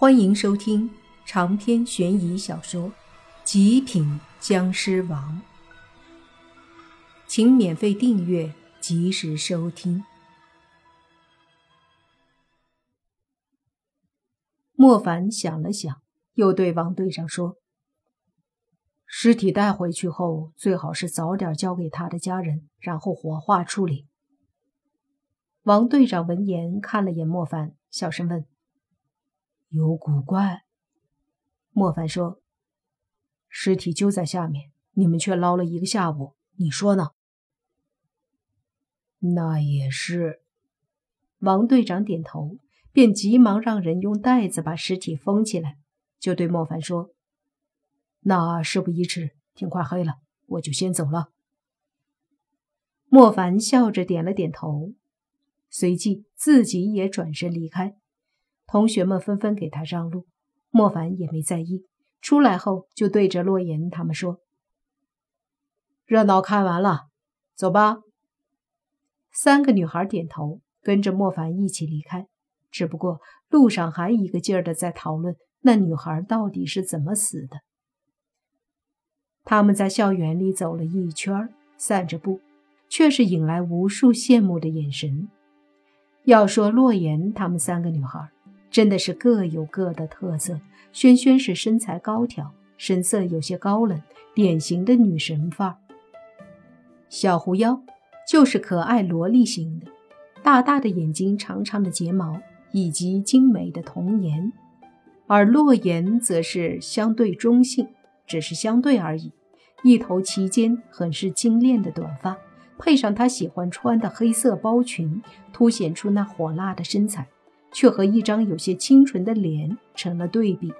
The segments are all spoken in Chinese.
欢迎收听长篇悬疑小说《极品僵尸王》，请免费订阅，及时收听。莫凡想了想，又对王队长说：“尸体带回去后，最好是早点交给他的家人，然后火化处理。”王队长闻言看了眼莫凡，小声问。有古怪，莫凡说：“尸体就在下面，你们却捞了一个下午，你说呢？”那也是。王队长点头，便急忙让人用袋子把尸体封起来，就对莫凡说：“那事不宜迟，天快黑了，我就先走了。”莫凡笑着点了点头，随即自己也转身离开。同学们纷纷给他让路，莫凡也没在意。出来后，就对着洛言他们说：“热闹看完了，走吧。”三个女孩点头，跟着莫凡一起离开。只不过路上还一个劲儿的在讨论那女孩到底是怎么死的。他们在校园里走了一圈，散着步，却是引来无数羡慕的眼神。要说洛言他们三个女孩。真的是各有各的特色。萱萱是身材高挑，神色有些高冷，典型的女神范儿。小狐妖就是可爱萝莉型的，大大的眼睛，长长的睫毛，以及精美的童颜。而洛言则是相对中性，只是相对而已。一头齐肩、很是精炼的短发，配上她喜欢穿的黑色包裙，凸显出那火辣的身材。却和一张有些清纯的脸成了对比。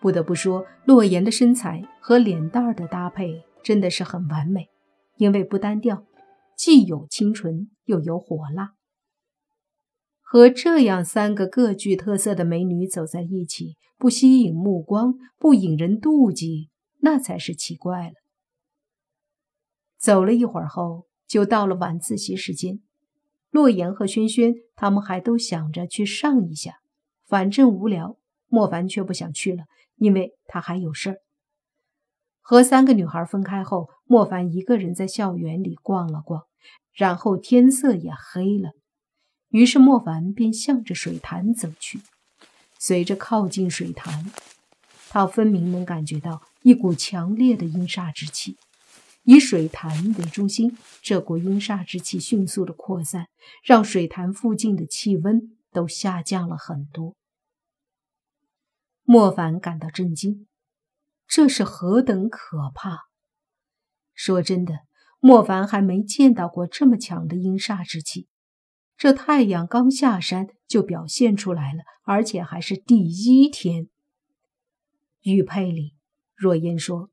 不得不说，洛言的身材和脸蛋儿的搭配真的是很完美，因为不单调，既有清纯又有火辣。和这样三个各具特色的美女走在一起，不吸引目光，不引人妒忌，那才是奇怪了。走了一会儿后，就到了晚自习时间。洛言和轩轩他们还都想着去上一下，反正无聊。莫凡却不想去了，因为他还有事儿。和三个女孩分开后，莫凡一个人在校园里逛了逛，然后天色也黑了，于是莫凡便向着水潭走去。随着靠近水潭，他分明能感觉到一股强烈的阴煞之气。以水潭为中心，这股阴煞之气迅速的扩散，让水潭附近的气温都下降了很多。莫凡感到震惊，这是何等可怕！说真的，莫凡还没见到过这么强的阴煞之气。这太阳刚下山就表现出来了，而且还是第一天。玉佩里，若烟说。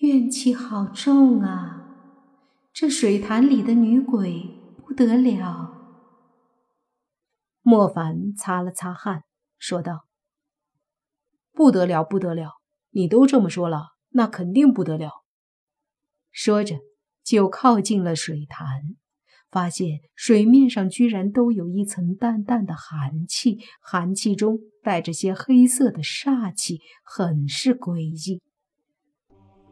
怨气好重啊！这水潭里的女鬼不得了。莫凡擦了擦汗，说道：“不得了，不得了！你都这么说了，那肯定不得了。”说着就靠近了水潭，发现水面上居然都有一层淡淡的寒气，寒气中带着些黑色的煞气，很是诡异。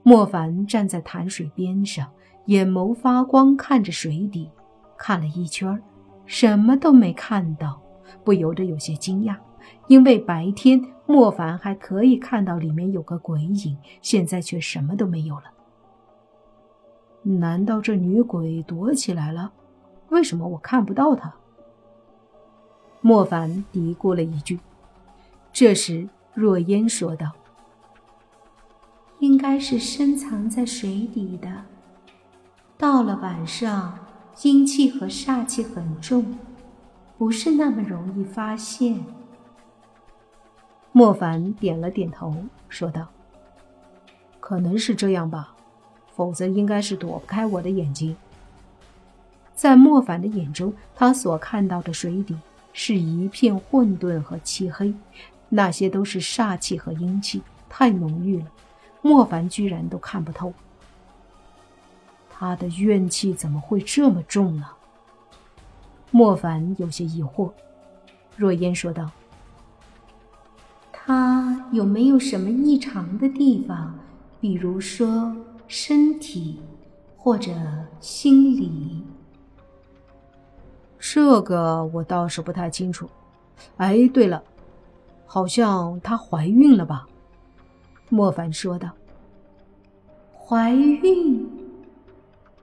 莫凡站在潭水边上，眼眸发光，看着水底，看了一圈，什么都没看到，不由得有些惊讶。因为白天莫凡还可以看到里面有个鬼影，现在却什么都没有了。难道这女鬼躲起来了？为什么我看不到她？莫凡嘀咕了一句。这时，若烟说道。应该是深藏在水底的。到了晚上，阴气和煞气很重，不是那么容易发现。莫凡点了点头，说道：“可能是这样吧，否则应该是躲不开我的眼睛。”在莫凡的眼中，他所看到的水底是一片混沌和漆黑，那些都是煞气和阴气，太浓郁了。莫凡居然都看不透，他的怨气怎么会这么重呢？莫凡有些疑惑。若烟说道：“他有没有什么异常的地方？比如说身体或者心理？这个我倒是不太清楚。哎，对了，好像她怀孕了吧？莫凡说道。怀孕？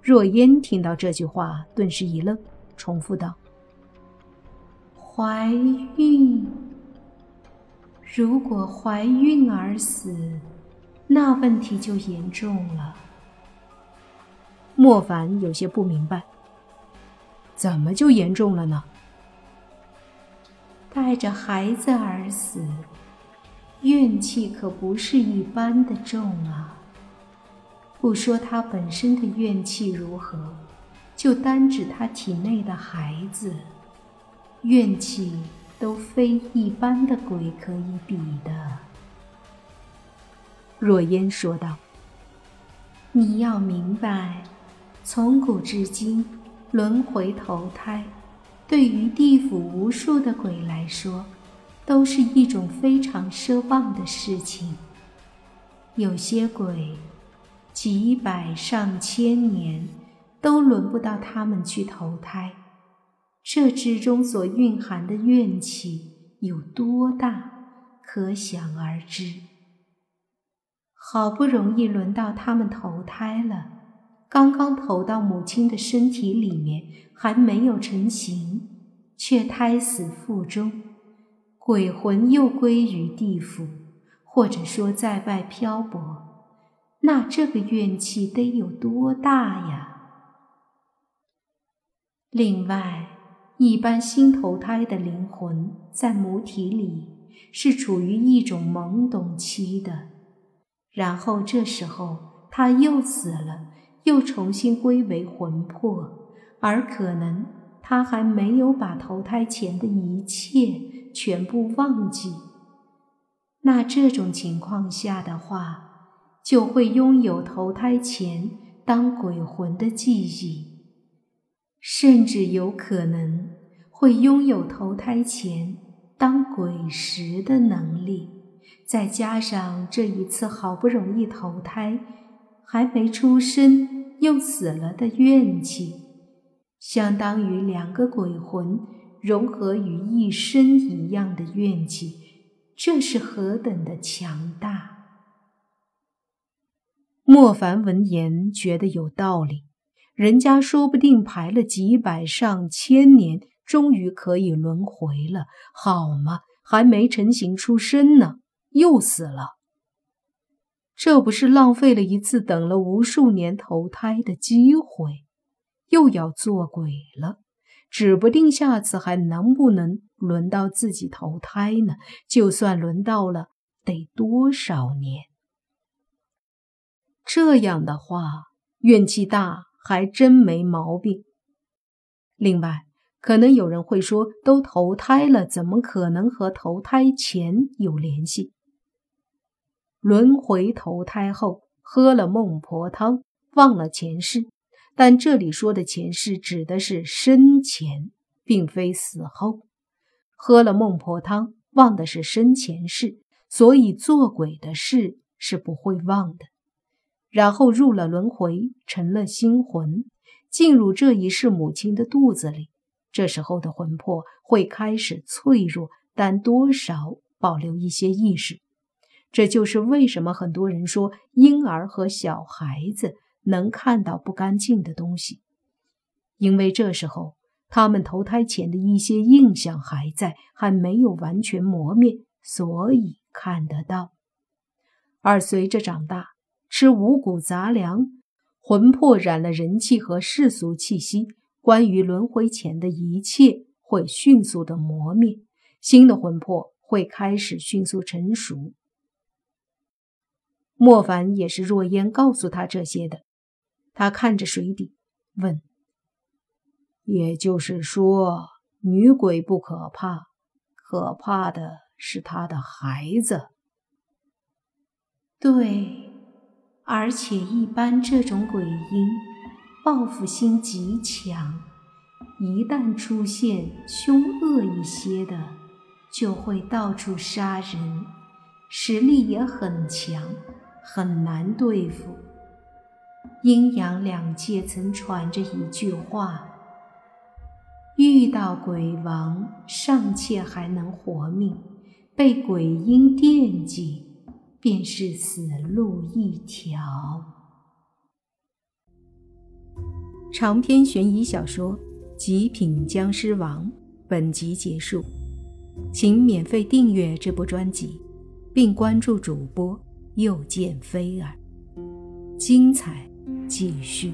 若烟听到这句话，顿时一愣，重复道：“怀孕？如果怀孕而死，那问题就严重了。”莫凡有些不明白，怎么就严重了呢？带着孩子而死，怨气可不是一般的重啊！不说他本身的怨气如何，就单指他体内的孩子，怨气都非一般的鬼可以比的。若烟说道：“你要明白，从古至今，轮回投胎，对于地府无数的鬼来说，都是一种非常奢望的事情。有些鬼。”几百上千年都轮不到他们去投胎，这之中所蕴含的怨气有多大，可想而知。好不容易轮到他们投胎了，刚刚投到母亲的身体里面，还没有成型，却胎死腹中，鬼魂又归于地府，或者说在外漂泊。那这个怨气得有多大呀？另外，一般新投胎的灵魂在母体里是处于一种懵懂期的，然后这时候他又死了，又重新归为魂魄，而可能他还没有把投胎前的一切全部忘记。那这种情况下的话，就会拥有投胎前当鬼魂的记忆，甚至有可能会拥有投胎前当鬼时的能力。再加上这一次好不容易投胎，还没出生又死了的怨气，相当于两个鬼魂融合于一身一样的怨气，这是何等的强大！莫凡闻言觉得有道理，人家说不定排了几百上千年，终于可以轮回了，好吗？还没成型出生呢，又死了，这不是浪费了一次等了无数年投胎的机会，又要做鬼了，指不定下次还能不能轮到自己投胎呢？就算轮到了，得多少年？这样的话，怨气大还真没毛病。另外，可能有人会说，都投胎了，怎么可能和投胎前有联系？轮回投胎后喝了孟婆汤，忘了前世。但这里说的前世指的是生前，并非死后。喝了孟婆汤，忘的是生前事，所以做鬼的事是不会忘的。然后入了轮回，成了心魂，进入这一世母亲的肚子里。这时候的魂魄会开始脆弱，但多少保留一些意识。这就是为什么很多人说婴儿和小孩子能看到不干净的东西，因为这时候他们投胎前的一些印象还在，还没有完全磨灭，所以看得到。而随着长大，吃五谷杂粮，魂魄染了人气和世俗气息，关于轮回前的一切会迅速的磨灭，新的魂魄会开始迅速成熟。莫凡也是若烟告诉他这些的，他看着水底问：“也就是说，女鬼不可怕，可怕的是她的孩子。”对。而且，一般这种鬼婴报复心极强，一旦出现凶恶一些的，就会到处杀人，实力也很强，很难对付。阴阳两界曾传着一句话：遇到鬼王尚且还能活命，被鬼婴惦记，便是死路一条。长篇悬疑小说《极品僵尸王》本集结束，请免费订阅这部专辑，并关注主播又见菲儿，精彩。继续。